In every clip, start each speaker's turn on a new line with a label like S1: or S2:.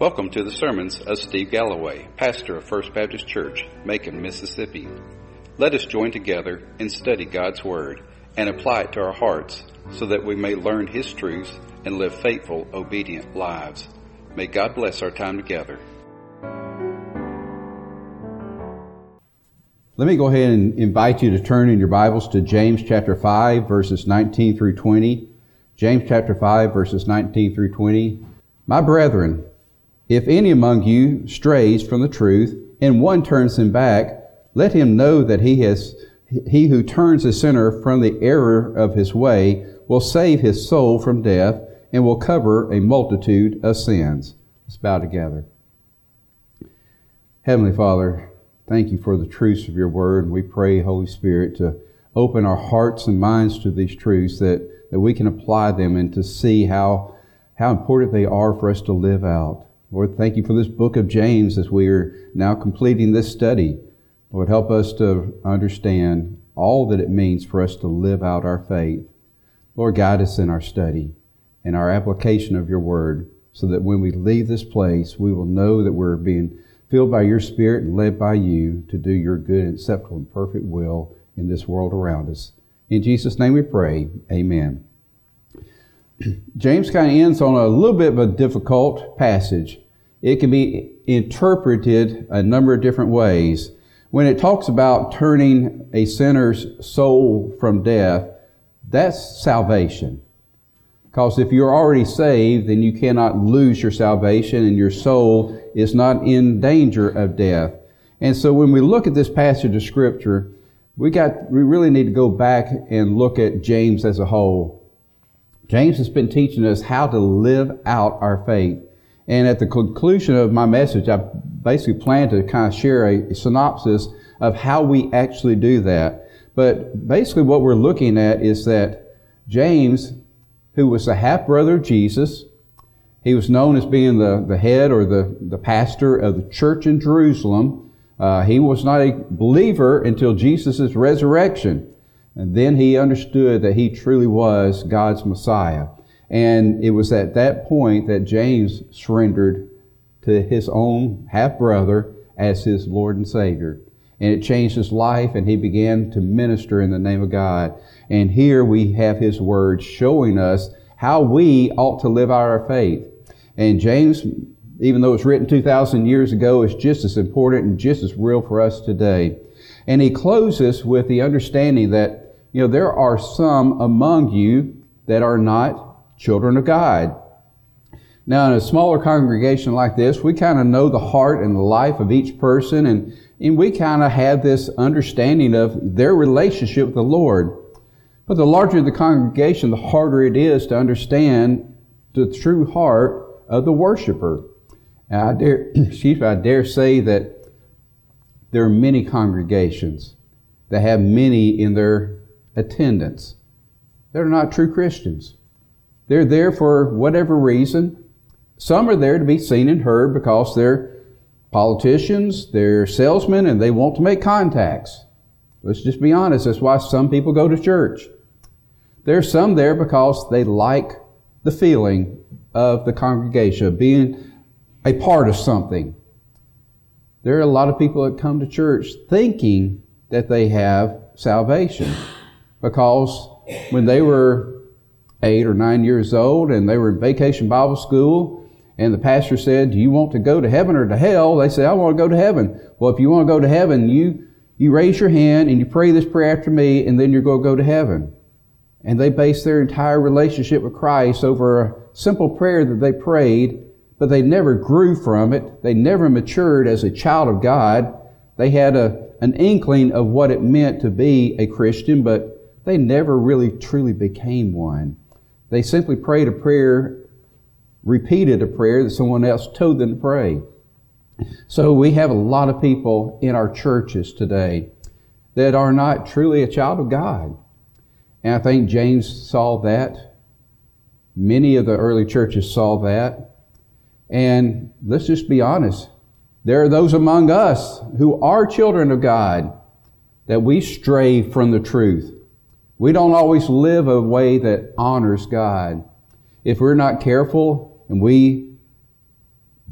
S1: Welcome to the sermons of Steve Galloway, pastor of First Baptist Church, Macon, Mississippi. Let us join together and study God's Word and apply it to our hearts so that we may learn His truths and live faithful, obedient lives. May God bless our time together.
S2: Let me go ahead and invite you to turn in your Bibles to James chapter 5, verses 19 through 20. James chapter 5, verses 19 through 20. My brethren, if any among you strays from the truth, and one turns him back, let him know that he has he who turns a sinner from the error of his way will save his soul from death and will cover a multitude of sins. Let's bow together. Heavenly Father, thank you for the truths of your word. We pray, Holy Spirit, to open our hearts and minds to these truths that, that we can apply them and to see how, how important they are for us to live out. Lord, thank you for this book of James as we are now completing this study. Lord, help us to understand all that it means for us to live out our faith. Lord, guide us in our study and our application of your word so that when we leave this place, we will know that we're being filled by your Spirit and led by you to do your good and acceptable and perfect will in this world around us. In Jesus' name we pray. Amen. James kind of ends on a little bit of a difficult passage. It can be interpreted a number of different ways. When it talks about turning a sinner's soul from death, that's salvation. Because if you're already saved, then you cannot lose your salvation and your soul is not in danger of death. And so when we look at this passage of scripture, we got, we really need to go back and look at James as a whole. James has been teaching us how to live out our faith. And at the conclusion of my message, I basically plan to kind of share a synopsis of how we actually do that. But basically what we're looking at is that James, who was the half brother of Jesus, he was known as being the, the head or the, the pastor of the church in Jerusalem. Uh, he was not a believer until Jesus' resurrection. And then he understood that he truly was God's Messiah. And it was at that point that James surrendered to his own half brother as his Lord and Savior. And it changed his life, and he began to minister in the name of God. And here we have his word showing us how we ought to live our faith. And James, even though it's written 2,000 years ago, is just as important and just as real for us today. And he closes with the understanding that, you know, there are some among you that are not children of God. Now, in a smaller congregation like this, we kind of know the heart and the life of each person, and, and we kind of have this understanding of their relationship with the Lord. But the larger the congregation, the harder it is to understand the true heart of the worshiper. I dare, excuse me, I dare say that there are many congregations that have many in their attendance. They're not true Christians. They're there for whatever reason. Some are there to be seen and heard because they're politicians, they're salesmen, and they want to make contacts. Let's just be honest. That's why some people go to church. There's some there because they like the feeling of the congregation, being a part of something. There are a lot of people that come to church thinking that they have salvation because when they were eight or nine years old and they were in vacation Bible school and the pastor said, Do you want to go to heaven or to hell? They said, I want to go to heaven. Well, if you want to go to heaven, you, you raise your hand and you pray this prayer after me and then you're going to go to heaven. And they base their entire relationship with Christ over a simple prayer that they prayed, but they never grew from it. They never matured as a child of God. They had a, an inkling of what it meant to be a Christian, but they never really truly became one. They simply prayed a prayer, repeated a prayer that someone else told them to pray. So we have a lot of people in our churches today that are not truly a child of God. And I think James saw that. Many of the early churches saw that. And let's just be honest. There are those among us who are children of God that we stray from the truth. We don't always live a way that honors God. If we're not careful and we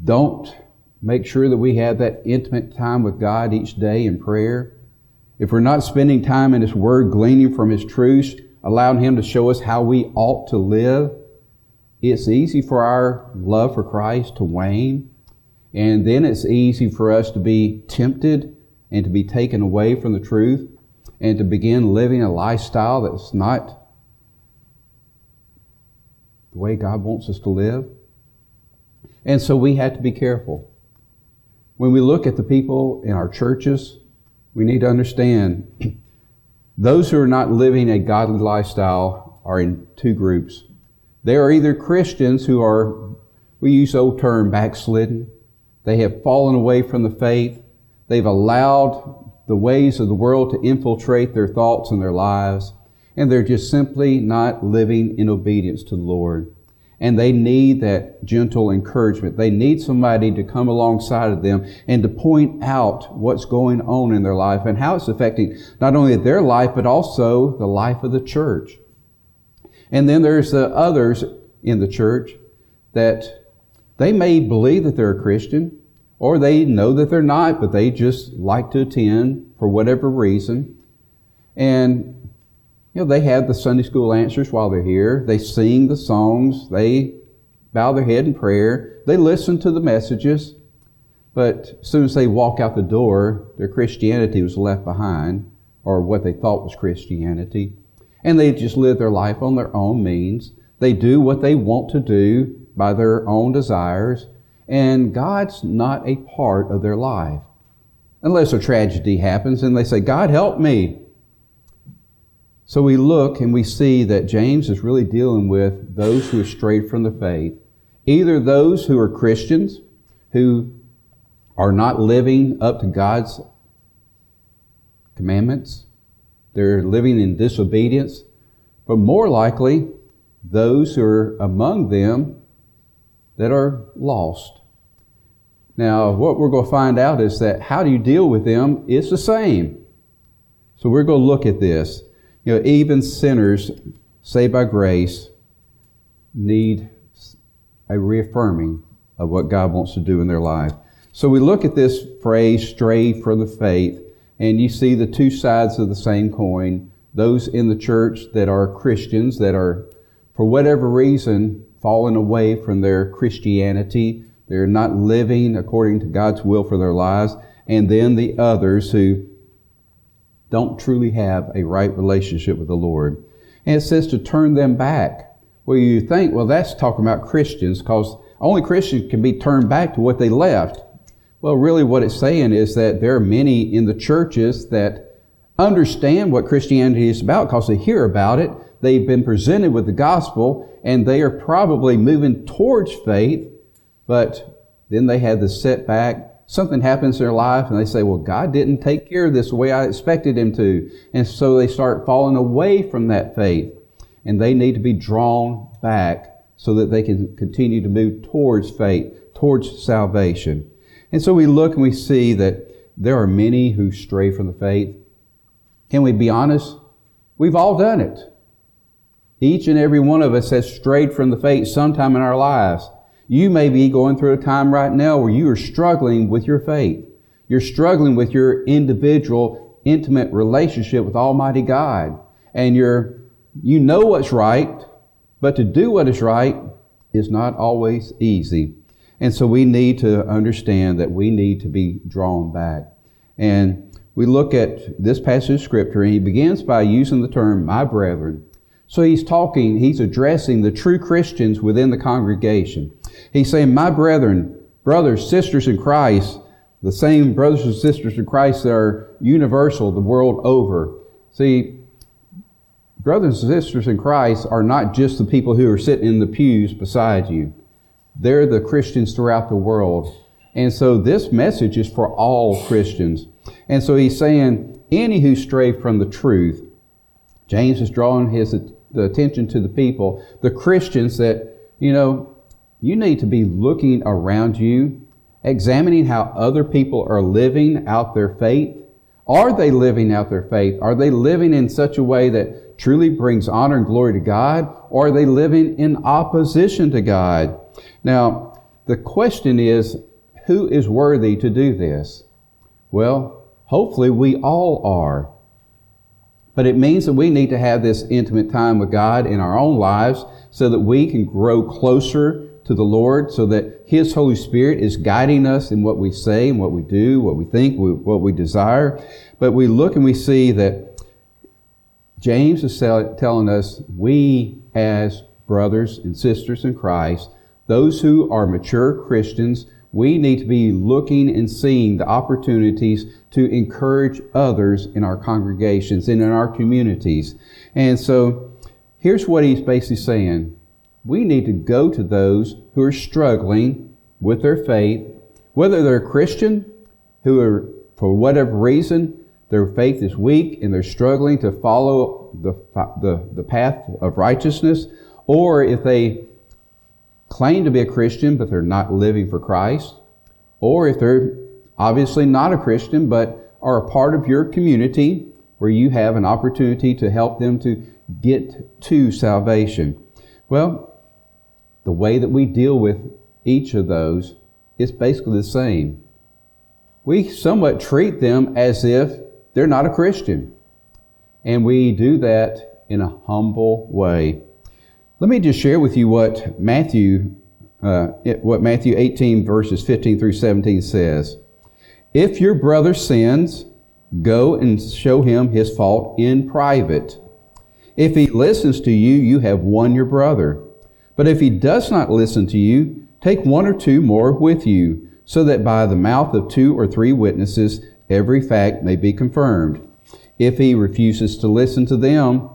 S2: don't make sure that we have that intimate time with God each day in prayer, if we're not spending time in His Word, gleaning from His truths, allowing Him to show us how we ought to live, it's easy for our love for Christ to wane. And then it's easy for us to be tempted and to be taken away from the truth and to begin living a lifestyle that's not the way God wants us to live. And so we have to be careful. When we look at the people in our churches, we need to understand those who are not living a godly lifestyle are in two groups. They are either Christians who are, we use the old term, backslidden. They have fallen away from the faith. They've allowed the ways of the world to infiltrate their thoughts and their lives. And they're just simply not living in obedience to the Lord and they need that gentle encouragement. They need somebody to come alongside of them and to point out what's going on in their life and how it's affecting not only their life, but also the life of the church. And then there's the others in the church that they may believe that they're a Christian or they know that they're not, but they just like to attend for whatever reason. And you know, they have the Sunday school answers while they're here. They sing the songs. They bow their head in prayer. They listen to the messages. But as soon as they walk out the door, their Christianity was left behind, or what they thought was Christianity. And they just live their life on their own means. They do what they want to do by their own desires. And God's not a part of their life. Unless a tragedy happens and they say, God help me. So we look and we see that James is really dealing with those who have strayed from the faith. Either those who are Christians, who are not living up to God's commandments, they're living in disobedience, but more likely, those who are among them that are lost. Now, what we're going to find out is that how do you deal with them is the same. So we're going to look at this. You know, even sinners saved by grace need a reaffirming of what God wants to do in their life. So we look at this phrase, stray from the faith, and you see the two sides of the same coin. Those in the church that are Christians, that are, for whatever reason, fallen away from their Christianity. They're not living according to God's will for their lives. And then the others who don't truly have a right relationship with the Lord. And it says to turn them back. Well, you think, well, that's talking about Christians because only Christians can be turned back to what they left. Well, really what it's saying is that there are many in the churches that understand what Christianity is about because they hear about it. They've been presented with the gospel and they are probably moving towards faith, but then they had the setback something happens in their life and they say, well, God didn't take care of this the way I expected him to. And so they start falling away from that faith and they need to be drawn back so that they can continue to move towards faith, towards salvation. And so we look and we see that there are many who stray from the faith. Can we be honest? We've all done it. Each and every one of us has strayed from the faith sometime in our lives. You may be going through a time right now where you are struggling with your faith. You're struggling with your individual, intimate relationship with Almighty God. And you're, you know what's right, but to do what is right is not always easy. And so we need to understand that we need to be drawn back. And we look at this passage of scripture and he begins by using the term, my brethren. So he's talking, he's addressing the true Christians within the congregation. He's saying, My brethren, brothers, sisters in Christ, the same brothers and sisters in Christ that are universal the world over. See, brothers and sisters in Christ are not just the people who are sitting in the pews beside you. They're the Christians throughout the world. And so this message is for all Christians. And so he's saying, any who stray from the truth, James is drawing his the attention to the people, the Christians that, you know, you need to be looking around you, examining how other people are living out their faith. Are they living out their faith? Are they living in such a way that truly brings honor and glory to God? Or are they living in opposition to God? Now, the question is, who is worthy to do this? Well, hopefully we all are. But it means that we need to have this intimate time with God in our own lives so that we can grow closer to the Lord, so that His Holy Spirit is guiding us in what we say and what we do, what we think, what we desire. But we look and we see that James is telling us we as brothers and sisters in Christ, those who are mature Christians, we need to be looking and seeing the opportunities to encourage others in our congregations and in our communities. And so here's what he's basically saying. We need to go to those who are struggling with their faith, whether they're Christian, who are, for whatever reason, their faith is weak and they're struggling to follow the, the, the path of righteousness, or if they claim to be a Christian but they're not living for Christ, or if they're obviously not a Christian but are a part of your community where you have an opportunity to help them to get to salvation. Well, the way that we deal with each of those is basically the same. We somewhat treat them as if they're not a Christian. And we do that in a humble way. Let me just share with you what Matthew, uh, what Matthew 18 verses 15 through 17 says. If your brother sins, go and show him his fault in private. If he listens to you, you have won your brother. But if he does not listen to you, take one or two more with you, so that by the mouth of two or three witnesses every fact may be confirmed. If he refuses to listen to them,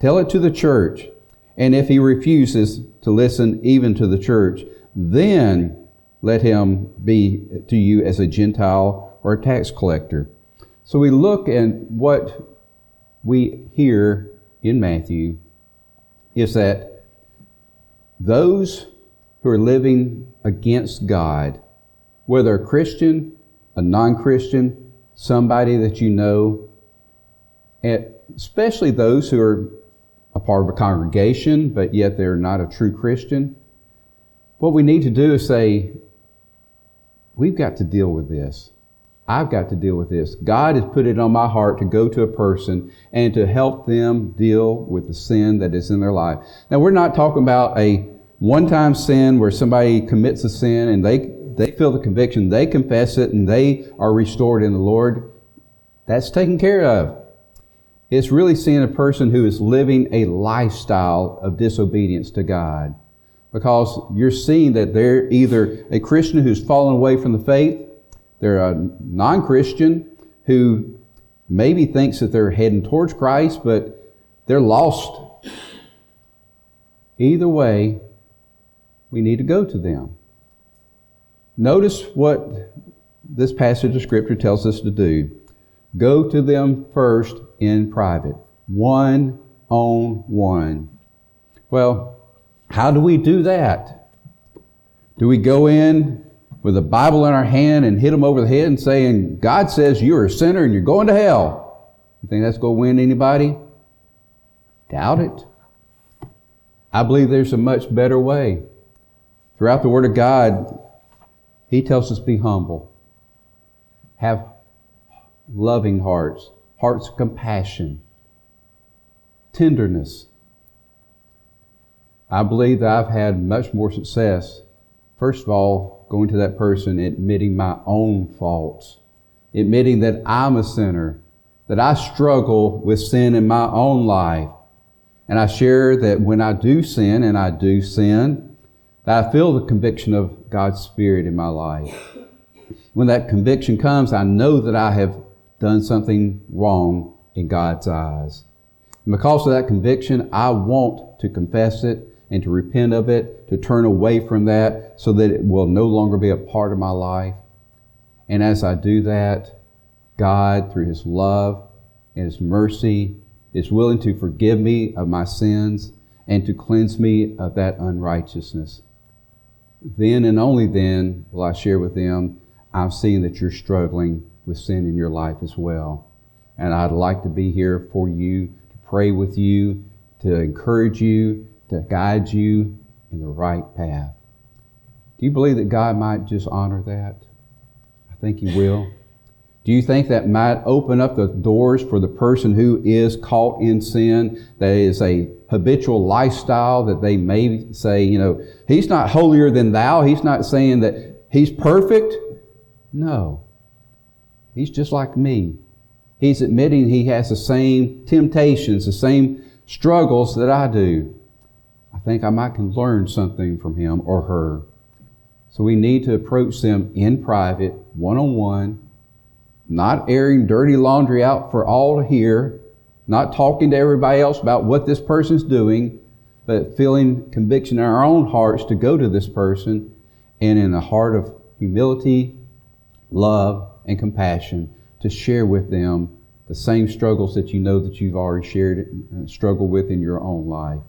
S2: tell it to the church. And if he refuses to listen even to the church, then let him be to you as a Gentile or a tax collector. So we look at what we hear in Matthew is that those who are living against God, whether a Christian, a non Christian, somebody that you know, especially those who are a part of a congregation, but yet they're not a true Christian. What we need to do is say, we've got to deal with this. I've got to deal with this. God has put it on my heart to go to a person and to help them deal with the sin that is in their life. Now, we're not talking about a one-time sin where somebody commits a sin and they, they feel the conviction, they confess it, and they are restored in the Lord. That's taken care of. It's really seeing a person who is living a lifestyle of disobedience to God. Because you're seeing that they're either a Christian who's fallen away from the faith, they're a non Christian who maybe thinks that they're heading towards Christ, but they're lost. Either way, we need to go to them. Notice what this passage of Scripture tells us to do. Go to them first in private. One on one. Well, how do we do that? Do we go in with a Bible in our hand and hit them over the head and saying, God says you're a sinner and you're going to hell? You think that's going to win anybody? Doubt it. I believe there's a much better way. Throughout the Word of God, He tells us be humble. Have loving hearts heart's of compassion, tenderness. I believe that I've had much more success, first of all, going to that person, admitting my own faults, admitting that I'm a sinner, that I struggle with sin in my own life. And I share that when I do sin, and I do sin, that I feel the conviction of God's Spirit in my life. When that conviction comes, I know that I have done something wrong in God's eyes. And because of that conviction, I want to confess it and to repent of it, to turn away from that so that it will no longer be a part of my life. And as I do that, God, through His love and His mercy, is willing to forgive me of my sins and to cleanse me of that unrighteousness. Then and only then will I share with them, I've seen that you're struggling with sin in your life as well. And I'd like to be here for you, to pray with you, to encourage you, to guide you in the right path. Do you believe that God might just honor that? I think He will. Do you think that might open up the doors for the person who is caught in sin, that is a habitual lifestyle that they may say, you know, he's not holier than thou. He's not saying that he's perfect. No. He's just like me. He's admitting he has the same temptations, the same struggles that I do. I think I might can learn something from him or her. So we need to approach them in private, one on one, not airing dirty laundry out for all to hear, not talking to everybody else about what this person's doing, but feeling conviction in our own hearts to go to this person and in a heart of humility, love, and compassion to share with them the same struggles that you know that you've already shared, uh, struggled with in your own life.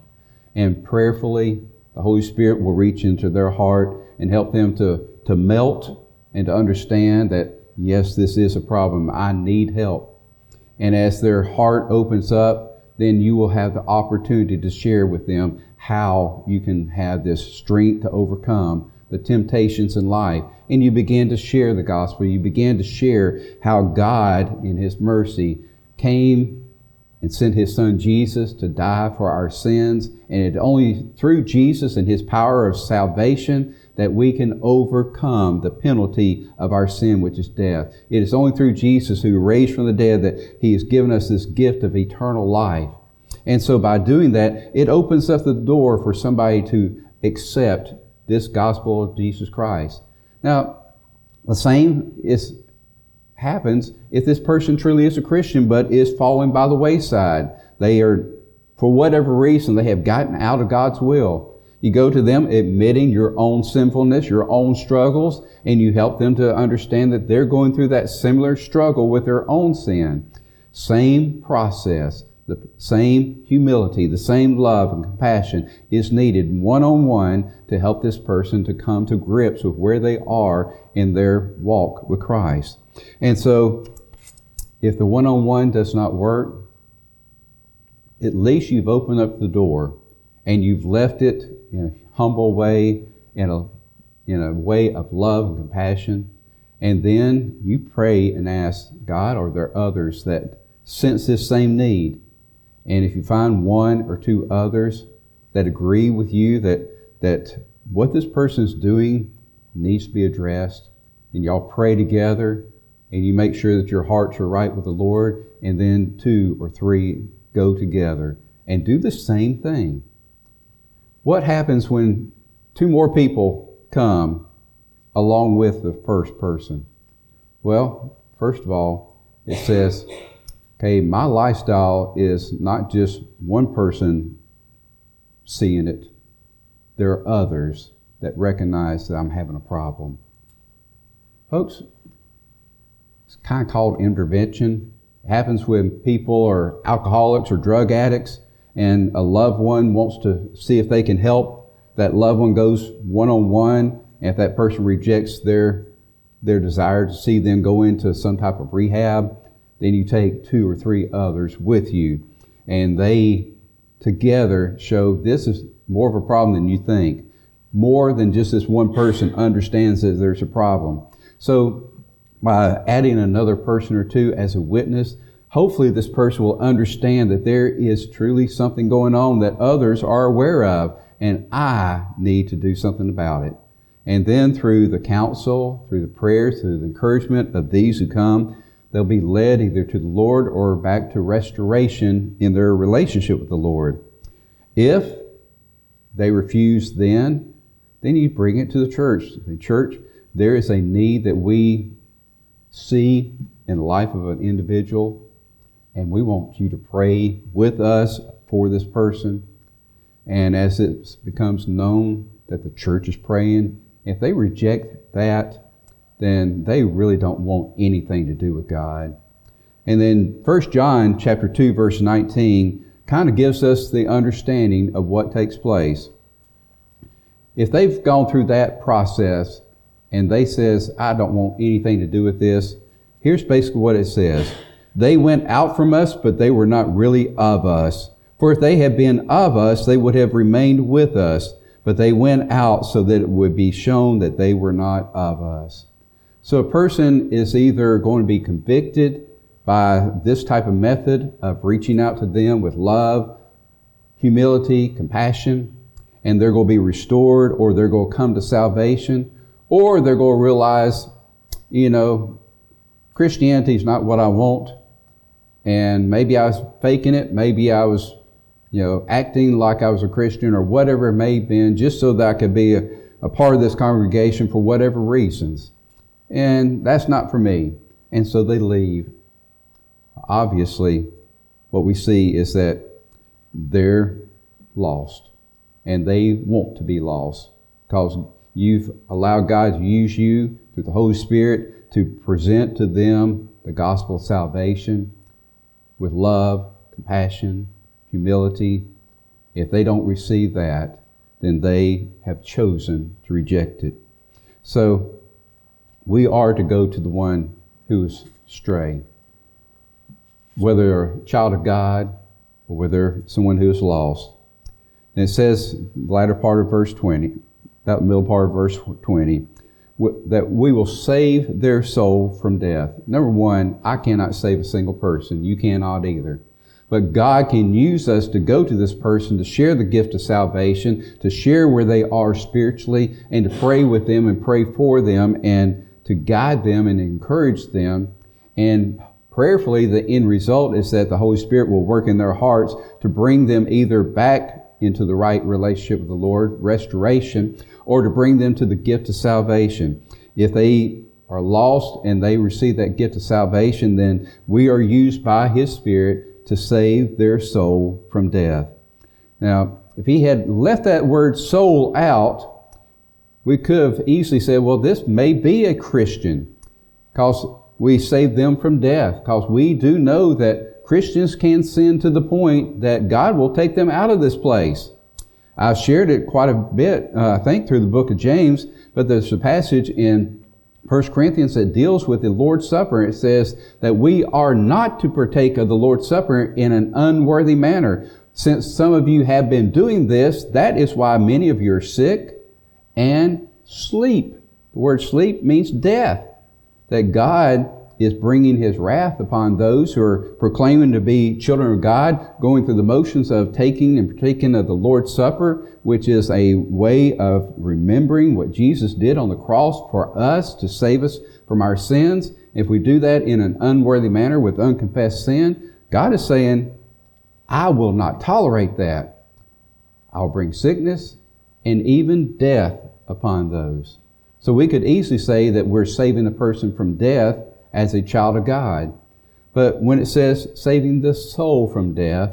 S2: And prayerfully, the Holy Spirit will reach into their heart and help them to, to melt and to understand that, yes, this is a problem. I need help. And as their heart opens up, then you will have the opportunity to share with them how you can have this strength to overcome the temptations in life. And you begin to share the gospel. You begin to share how God, in His mercy, came and sent His Son Jesus to die for our sins. And it only through Jesus and His power of salvation that we can overcome the penalty of our sin, which is death. It is only through Jesus who raised from the dead that He has given us this gift of eternal life. And so by doing that, it opens up the door for somebody to accept this gospel of Jesus Christ. Now, the same is happens if this person truly is a Christian but is falling by the wayside. They are, for whatever reason, they have gotten out of God's will. You go to them admitting your own sinfulness, your own struggles, and you help them to understand that they're going through that similar struggle with their own sin. Same process, the same humility, the same love and compassion is needed one on one to help this person to come to grips with where they are in their walk with Christ. And so, if the one on one does not work, at least you've opened up the door and you've left it in a humble way, in a, in a way of love and compassion. And then you pray and ask God, are there others that sense this same need? And if you find one or two others that agree with you that, that what this person is doing needs to be addressed, and y'all pray together, and you make sure that your hearts are right with the Lord, and then two or three go together and do the same thing. What happens when two more people come along with the first person? Well, first of all, it says, okay, my lifestyle is not just one person seeing it, there are others that recognize that I'm having a problem. Folks, it's kind of called intervention. It happens when people are alcoholics or drug addicts and a loved one wants to see if they can help, that loved one goes one on one. If that person rejects their their desire to see them go into some type of rehab, then you take two or three others with you, and they together show this is more of a problem than you think. More than just this one person understands that there's a problem. So by adding another person or two as a witness, hopefully this person will understand that there is truly something going on that others are aware of, and I need to do something about it. And then through the counsel, through the prayers, through the encouragement of these who come, they'll be led either to the Lord or back to restoration in their relationship with the Lord. If they refuse then, then you bring it to the church. The church, there is a need that we see in the life of an individual and we want you to pray with us for this person. And as it becomes known that the church is praying, if they reject that, then they really don't want anything to do with God. And then 1 John chapter 2 verse 19 kind of gives us the understanding of what takes place. If they've gone through that process and they says, I don't want anything to do with this, here's basically what it says. They went out from us, but they were not really of us. For if they had been of us, they would have remained with us. but they went out so that it would be shown that they were not of us. So a person is either going to be convicted by this type of method of reaching out to them with love, humility, compassion, and they're going to be restored or they're going to come to salvation or they're going to realize, you know, Christianity is not what I want. And maybe I was faking it. Maybe I was, you know, acting like I was a Christian or whatever it may have been just so that I could be a, a part of this congregation for whatever reasons. And that's not for me. And so they leave. Obviously, what we see is that they're lost and they want to be lost because you've allowed God to use you through the Holy Spirit to present to them the gospel of salvation with love, compassion, humility. If they don't receive that, then they have chosen to reject it. So we are to go to the one who is stray. Whether a child of God or whether someone who is lost. And it says, the latter part of verse 20, that middle part of verse 20, that we will save their soul from death. Number one, I cannot save a single person. You cannot either. But God can use us to go to this person to share the gift of salvation, to share where they are spiritually, and to pray with them and pray for them and to guide them and encourage them. And prayerfully, the end result is that the Holy Spirit will work in their hearts to bring them either back into the right relationship with the Lord, restoration, or to bring them to the gift of salvation. If they are lost and they receive that gift of salvation, then we are used by His Spirit to save their soul from death. Now, if he had left that word soul out, we could have easily said, well, this may be a Christian because we saved them from death because we do know that Christians can sin to the point that God will take them out of this place. I've shared it quite a bit, uh, I think, through the book of James, but there's a passage in 1 Corinthians that deals with the Lord's Supper. It says that we are not to partake of the Lord's Supper in an unworthy manner. Since some of you have been doing this, that is why many of you are sick and sleep. The word sleep means death. That God is bringing his wrath upon those who are proclaiming to be children of God, going through the motions of taking and partaking of the Lord's Supper, which is a way of remembering what Jesus did on the cross for us to save us from our sins. If we do that in an unworthy manner with unconfessed sin, God is saying, I will not tolerate that. I'll bring sickness and even death upon those. So we could easily say that we're saving a person from death as a child of God. But when it says saving the soul from death,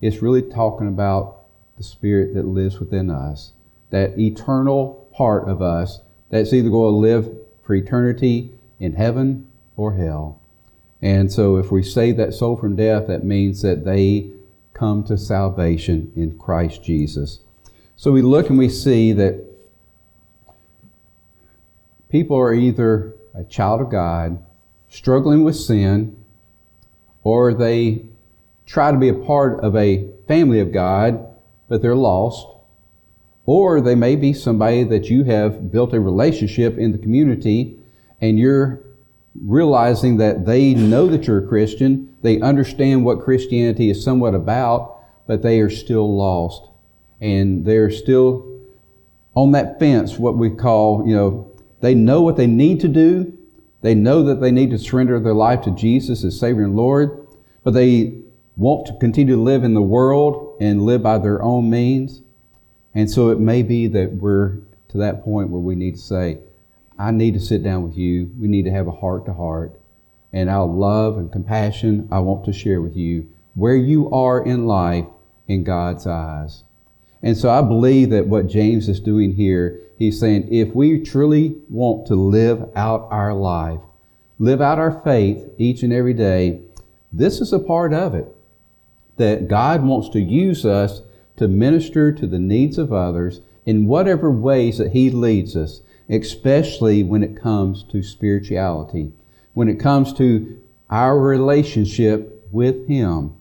S2: it's really talking about the spirit that lives within us, that eternal part of us that's either going to live for eternity in heaven or hell. And so if we save that soul from death, that means that they come to salvation in Christ Jesus. So we look and we see that people are either a child of God struggling with sin, or they try to be a part of a family of God, but they're lost. Or they may be somebody that you have built a relationship in the community and you're realizing that they know that you're a Christian, they understand what Christianity is somewhat about, but they are still lost. And they're still on that fence, what we call, you know, they know what they need to do, they know that they need to surrender their life to Jesus as Savior and Lord, but they want to continue to live in the world and live by their own means. And so it may be that we're to that point where we need to say, I need to sit down with you. We need to have a heart to heart. And our love and compassion I want to share with you where you are in life in God's eyes. And so I believe that what James is doing here He's saying if we truly want to live out our life, live out our faith each and every day, this is a part of it. That God wants to use us to minister to the needs of others in whatever ways that He leads us, especially when it comes to spirituality, when it comes to our relationship with Him.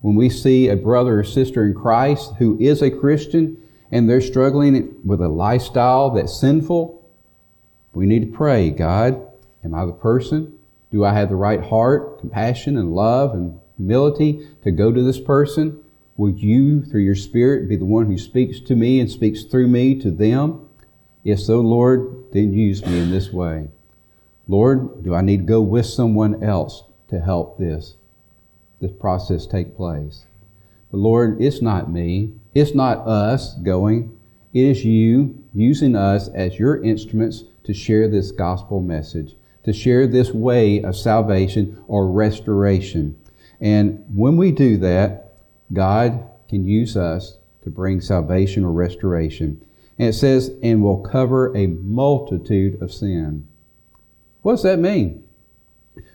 S2: When we see a brother or sister in Christ who is a Christian and they're struggling with a lifestyle that's sinful, we need to pray, God, am I the person? Do I have the right heart, compassion, and love and humility to go to this person? Will you, through your Spirit, be the one who speaks to me and speaks through me to them? If so, Lord, then use me in this way. Lord, do I need to go with someone else to help this, this process take place? But Lord, it's not me. It's not us going. It is you using us as your instruments to share this gospel message, to share this way of salvation or restoration. And when we do that, God can use us to bring salvation or restoration. And it says, and will cover a multitude of sin. What does that mean?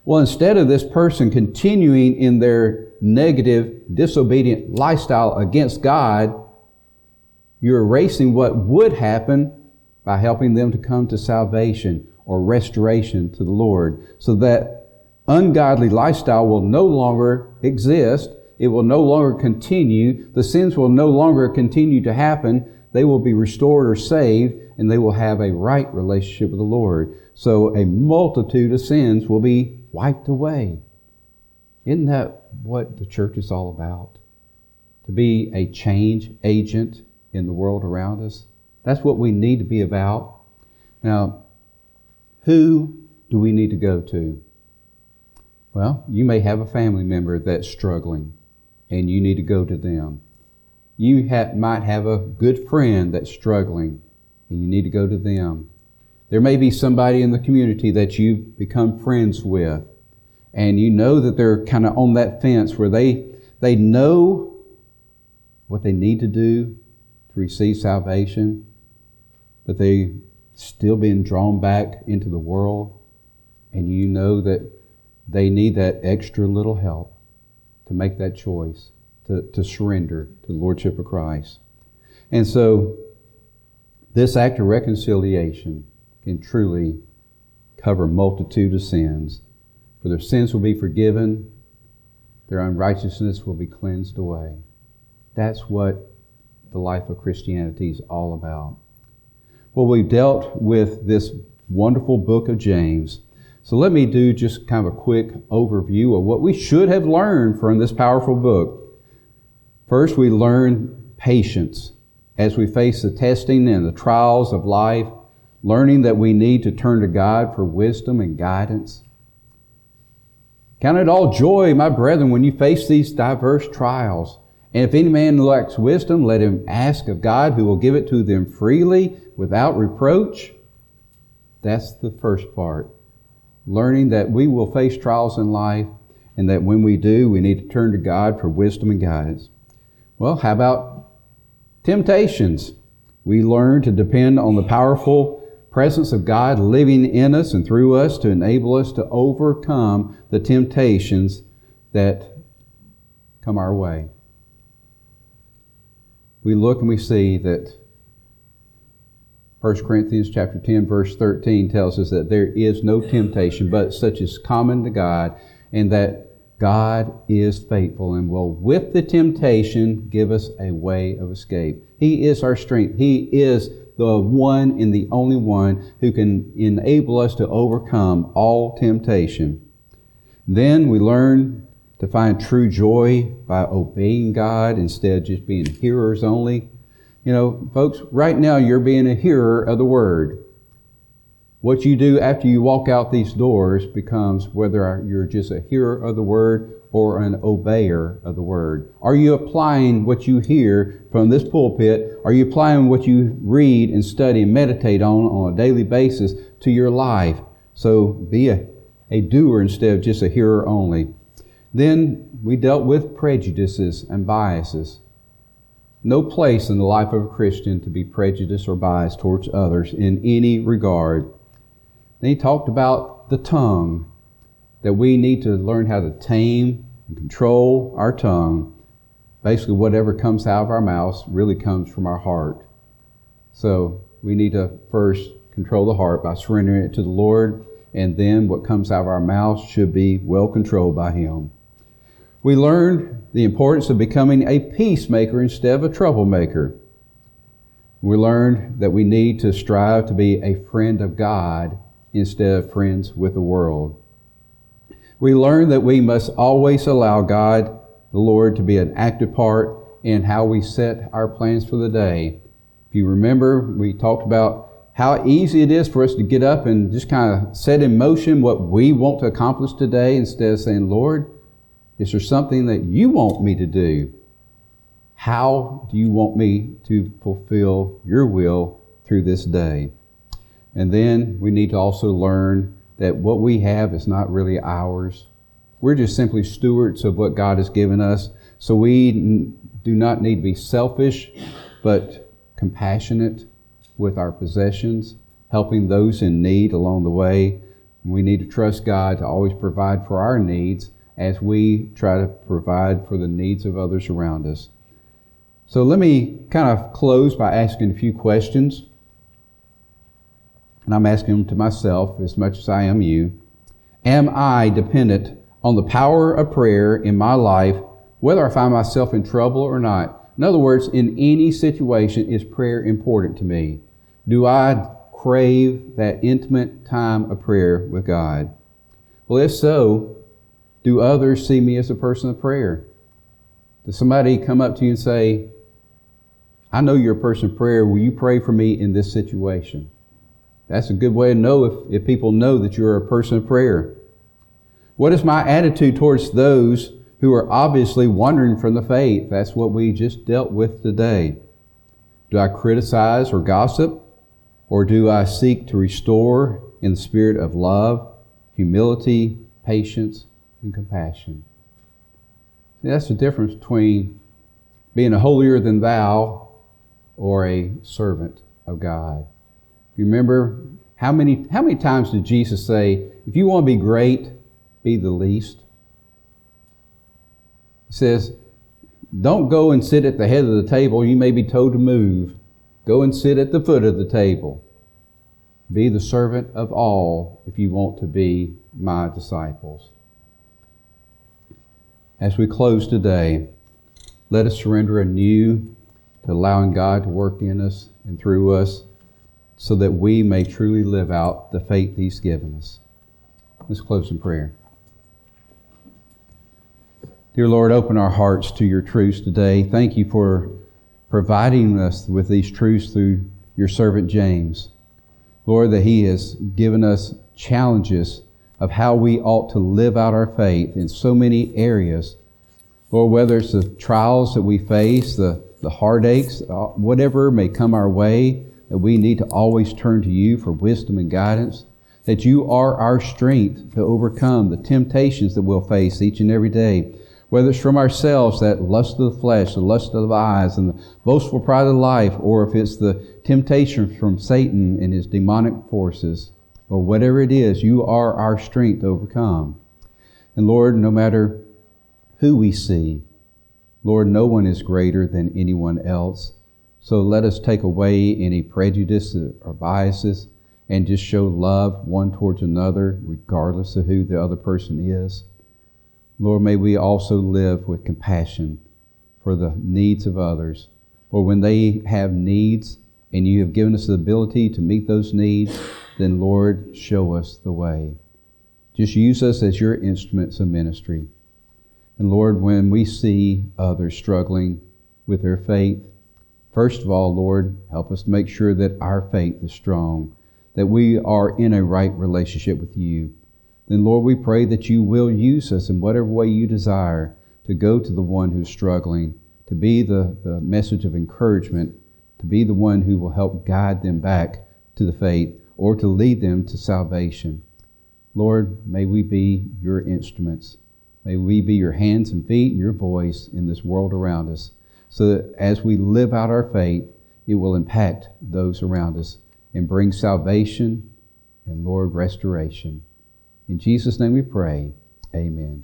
S2: Well, instead of this person continuing in their negative, disobedient lifestyle against God, you're erasing what would happen by helping them to come to salvation or restoration to the Lord so that ungodly lifestyle will no longer exist. It will no longer continue. The sins will no longer continue to happen. They will be restored or saved and they will have a right relationship with the Lord. So a multitude of sins will be wiped away. Isn't that what the church is all about? To be a change agent in the world around us. That's what we need to be about. Now, who do we need to go to? Well, you may have a family member that's struggling and you need to go to them. You might have a good friend that's struggling and you need to go to them. There may be somebody in the community that you become friends with and you know that they're kind of on that fence where they, they know what they need to do to receive salvation, but they still being drawn back into the world, and you know that they need that extra little help to make that choice, to, to surrender to the Lordship of Christ. And so, this act of reconciliation can truly cover multitude of sins, for their sins will be forgiven, their unrighteousness will be cleansed away. That's what the life of Christianity is all about. Well, we've dealt with this wonderful book of James. So let me do just kind of a quick overview of what we should have learned from this powerful book. First, we learn patience as we face the testing and the trials of life, learning that we need to turn to God for wisdom and guidance. Count it all joy, my brethren, when you face these diverse trials and if any man lacks wisdom, let him ask of God, who will give it to them freely without reproach. That's the first part. Learning that we will face trials in life, and that when we do, we need to turn to God for wisdom and guidance. Well, how about temptations? We learn to depend on the powerful presence of God living in us and through us to enable us to overcome the temptations that come our way we look and we see that 1 Corinthians chapter 10 verse 13 tells us that there is no temptation but such as common to God and that God is faithful and will with the temptation give us a way of escape. He is our strength. He is the one and the only one who can enable us to overcome all temptation. Then we learn to find true joy by obeying God instead of just being hearers only. You know, folks, right now you're being a hearer of the Word. What you do after you walk out these doors becomes whether you're just a hearer of the Word or an obeyer of the Word. Are you applying what you hear from this pulpit? Are you applying what you read and study and meditate on on a daily basis to your life? So be a, a doer instead of just a hearer only. Then we dealt with prejudices and biases. No place in the life of a Christian to be prejudiced or biased towards others in any regard. Then he talked about the tongue, that we need to learn how to tame and control our tongue. Basically, whatever comes out of our mouths really comes from our heart. So we need to first control the heart by surrendering it to the Lord, and then what comes out of our mouths should be well controlled by Him. We learned the importance of becoming a peacemaker instead of a troublemaker. We learned that we need to strive to be a friend of God instead of friends with the world. We learn that we must always allow God, the Lord, to be an active part in how we set our plans for the day. If you remember, we talked about how easy it is for us to get up and just kind of set in motion what we want to accomplish today instead of saying, Lord, is there something that you want me to do? How do you want me to fulfill your will through this day? And then we need to also learn that what we have is not really ours. We're just simply stewards of what God has given us. So we do not need to be selfish, but compassionate with our possessions, helping those in need along the way. We need to trust God to always provide for our needs as we try to provide for the needs of others around us. So let me kind of close by asking a few questions. And I'm asking to myself as much as I am you. Am I dependent on the power of prayer in my life, whether I find myself in trouble or not? In other words, in any situation, is prayer important to me? Do I crave that intimate time of prayer with God? Well, if so, do others see me as a person of prayer? Does somebody come up to you and say, I know you're a person of prayer. Will you pray for me in this situation? That's a good way to know if, if people know that you're a person of prayer. What is my attitude towards those who are obviously wandering from the faith? That's what we just dealt with today. Do I criticize or gossip? Or do I seek to restore in the spirit of love, humility, patience, and compassion? See, that's the difference between being a holier than thou or a servant of God. Remember how many how many times did Jesus say, if you want to be great, be the least? He says, don't go and sit at the head of the table. You may be told to move. Go and sit at the foot of the table. Be the servant of all if you want to be my disciples. As we close today, let us surrender anew to allowing God to work in us and through us so that we may truly live out the faith He's given us. Let's close in prayer. Dear Lord, open our hearts to your truths today. Thank you for providing us with these truths through your servant James. Lord, that he has given us challenges of how we ought to live out our faith in so many areas. Lord, whether it's the trials that we face, the, the heartaches, uh, whatever may come our way, that we need to always turn to you for wisdom and guidance, that you are our strength to overcome the temptations that we'll face each and every day. Whether it's from ourselves, that lust of the flesh, the lust of the eyes, and the boastful pride of life, or if it's the temptation from Satan and his demonic forces, or whatever it is, you are our strength to overcome. And Lord, no matter who we see, Lord, no one is greater than anyone else. So let us take away any prejudices or biases and just show love one towards another, regardless of who the other person is. Lord, may we also live with compassion for the needs of others. Or when they have needs and you have given us the ability to meet those needs, then Lord, show us the way. Just use us as your instruments of ministry. And Lord, when we see others struggling with their faith, First of all, Lord, help us to make sure that our faith is strong, that we are in a right relationship with you. Then, Lord, we pray that you will use us in whatever way you desire to go to the one who's struggling, to be the, the message of encouragement, to be the one who will help guide them back to the faith or to lead them to salvation. Lord, may we be your instruments. May we be your hands and feet and your voice in this world around us so that as we live out our faith, it will impact those around us and bring salvation and, Lord, restoration. In Jesus' name we pray. Amen.